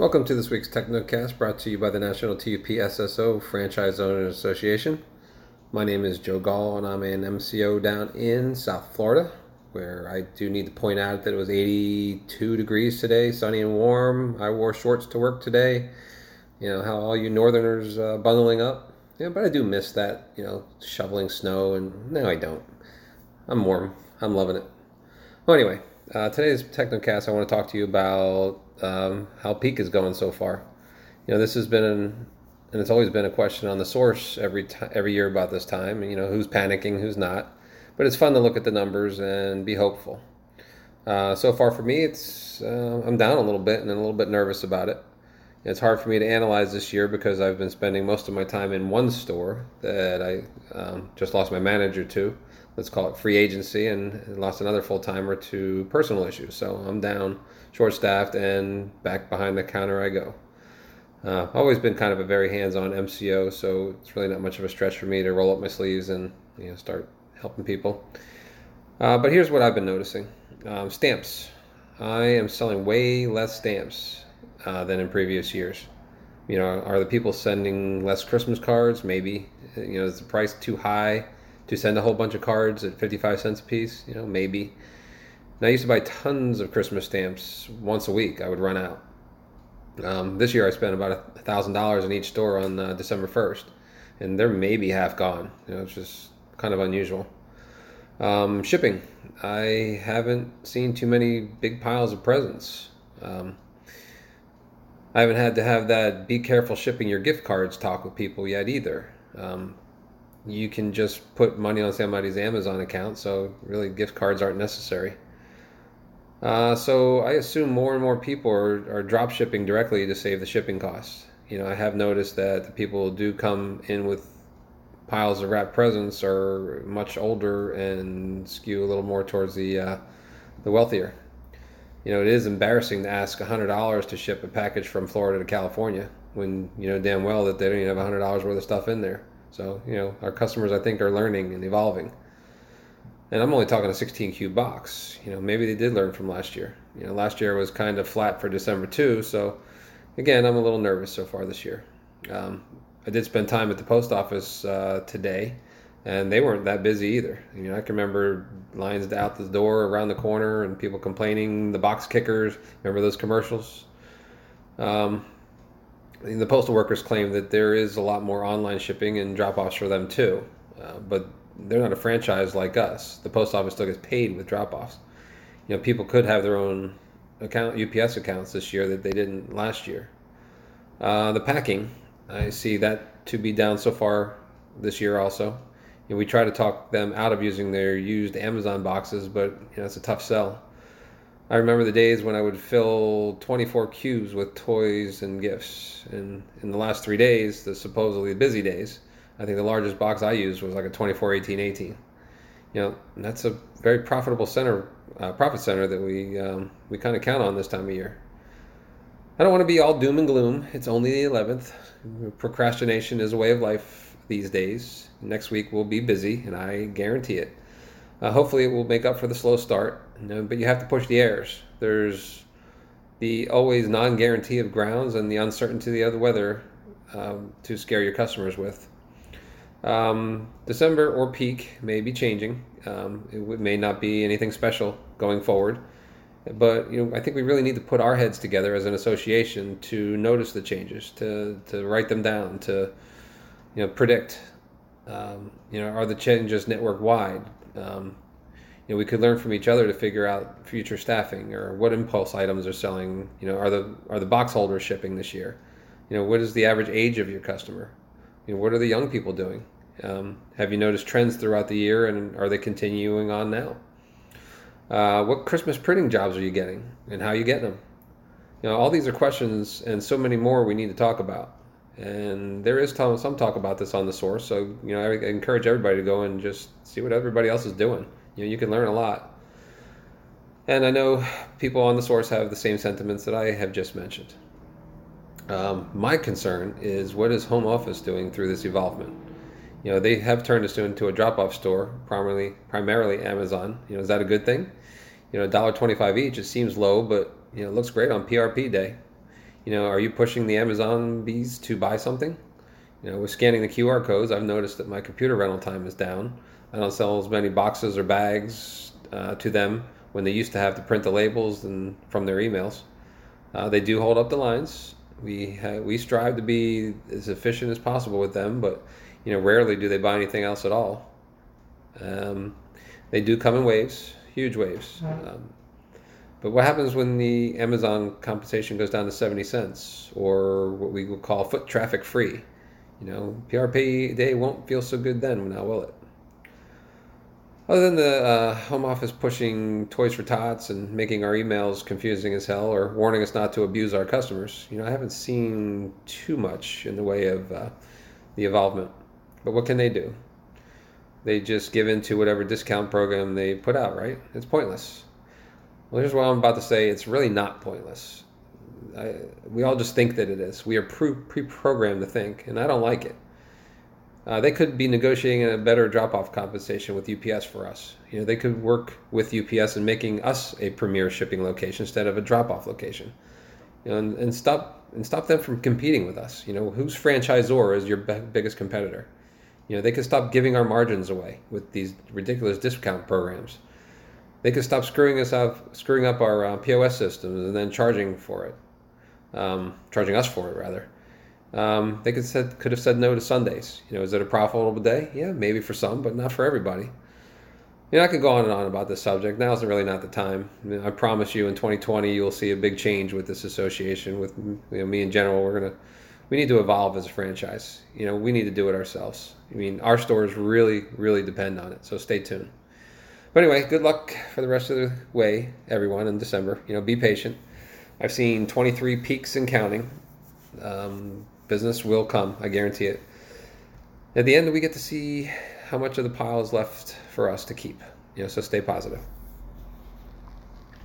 Welcome to this week's TechnoCast brought to you by the National TUP SSO Franchise Owners Association. My name is Joe Gall and I'm an MCO down in South Florida, where I do need to point out that it was 82 degrees today, sunny and warm. I wore shorts to work today. You know, how all you northerners uh, bundling up. Yeah, but I do miss that, you know, shoveling snow, and no, I don't. I'm warm. I'm loving it. Well, anyway, uh, today's TechnoCast, I want to talk to you about um, how peak is going so far. You know, this has been an, and it's always been a question on the source every every year about this time. You know, who's panicking, who's not. But it's fun to look at the numbers and be hopeful. Uh, so far for me, it's uh, I'm down a little bit and a little bit nervous about it. It's hard for me to analyze this year because I've been spending most of my time in one store that I um, just lost my manager to. Let's call it free agency, and lost another full timer to personal issues. So I'm down short staffed, and back behind the counter I go. Uh, always been kind of a very hands-on MCO, so it's really not much of a stretch for me to roll up my sleeves and you know start helping people. Uh, but here's what I've been noticing: um, stamps. I am selling way less stamps uh, than in previous years. You know, are the people sending less Christmas cards? Maybe. You know, is the price too high to send a whole bunch of cards at 55 cents a piece? You know, maybe. And I used to buy tons of Christmas stamps once a week. I would run out. Um, this year I spent about a thousand dollars in each store on uh, December first, and they're maybe half gone. You know, it's just kind of unusual. Um, shipping, I haven't seen too many big piles of presents. Um, I haven't had to have that "be careful shipping your gift cards" talk with people yet either. Um, you can just put money on somebody's Amazon account, so really gift cards aren't necessary. Uh, so I assume more and more people are, are drop shipping directly to save the shipping costs. You know, I have noticed that the people do come in with piles of wrapped presents are much older and skew a little more towards the uh, the wealthier. You know, it is embarrassing to ask hundred dollars to ship a package from Florida to California when you know damn well that they don't even have hundred dollars worth of stuff in there. So you know, our customers I think are learning and evolving and I'm only talking a 16 cube box. You know, maybe they did learn from last year. You know, last year was kind of flat for December too. So, again, I'm a little nervous so far this year. Um, I did spend time at the post office uh, today, and they weren't that busy either. You know, I can remember lines out the door around the corner and people complaining. The box kickers, remember those commercials? Um, the postal workers claim that there is a lot more online shipping and drop offs for them too. Uh, but they're not a franchise like us. The post office still gets paid with drop offs. You know, people could have their own account UPS accounts this year that they didn't last year. Uh, the packing, I see that to be down so far this year also. You know, we try to talk them out of using their used Amazon boxes, but you know it's a tough sell. I remember the days when I would fill 24 cubes with toys and gifts, and in the last three days, the supposedly busy days, I think the largest box I used was like a 24, 18, 18. You know, that's a very profitable center, uh, profit center that we um, we kind of count on this time of year. I don't want to be all doom and gloom. It's only the 11th. Procrastination is a way of life these days. Next week we'll be busy, and I guarantee it. Uh, hopefully, it will make up for the slow start. You know, but you have to push the airs. There's the always non-guarantee of grounds and the uncertainty of the weather um, to scare your customers with. Um, December or peak may be changing. Um, it may not be anything special going forward, but you know I think we really need to put our heads together as an association to notice the changes, to to write them down, to you know predict. Um, you know, are the changes network wide? Um, you know, we could learn from each other to figure out future staffing or what impulse items are selling. You know, are the are the box holders shipping this year? You know, what is the average age of your customer? You know, what are the young people doing? Um, have you noticed trends throughout the year, and are they continuing on now? Uh, what Christmas printing jobs are you getting, and how you getting them? You know, all these are questions, and so many more we need to talk about. And there is some talk about this on the source, so you know, I encourage everybody to go and just see what everybody else is doing. You know, you can learn a lot. And I know people on the source have the same sentiments that I have just mentioned. Um, my concern is what is home office doing through this evolvement? You know, they have turned us into a drop-off store, primarily primarily Amazon. You know, is that a good thing? You know, $1.25 each, it seems low, but you know, it looks great on PRP day. You know, are you pushing the Amazon bees to buy something? You know, with scanning the QR codes, I've noticed that my computer rental time is down. I don't sell as many boxes or bags uh, to them when they used to have to print the labels and from their emails. Uh, they do hold up the lines. We ha- we strive to be as efficient as possible with them, but you know, rarely do they buy anything else at all. Um, they do come in waves, huge waves. Um, but what happens when the Amazon compensation goes down to 70 cents or what we would call foot traffic free? You know, PRP day won't feel so good then, now will it? Other than the uh, Home Office pushing Toys for Tots and making our emails confusing as hell or warning us not to abuse our customers, you know, I haven't seen too much in the way of uh, the involvement. But what can they do? They just give in to whatever discount program they put out, right? It's pointless. Well, here's what I'm about to say. It's really not pointless. I, we all just think that it is. We are pre programmed to think, and I don't like it. Uh, they could be negotiating a better drop-off compensation with UPS for us. You know, they could work with UPS and making us a premier shipping location instead of a drop-off location. You know, and, and stop and stop them from competing with us. You know, whose franchisor is your b- biggest competitor? You know, they could stop giving our margins away with these ridiculous discount programs. They could stop screwing us up, screwing up our uh, POS systems, and then charging for it, um, charging us for it rather. Um, they could said could have said no to Sundays. You know, is it a profitable day? Yeah, maybe for some, but not for everybody. You know, I could go on and on about this subject. Now is really not the time. I, mean, I promise you, in 2020, you'll see a big change with this association. With you know, me in general, we're gonna we need to evolve as a franchise. You know, we need to do it ourselves. I mean, our stores really, really depend on it. So stay tuned. But anyway, good luck for the rest of the way, everyone, in December. You know, be patient. I've seen 23 peaks and counting. Um, business will come, I guarantee it. At the end, we get to see how much of the pile is left for us to keep. You know, so stay positive.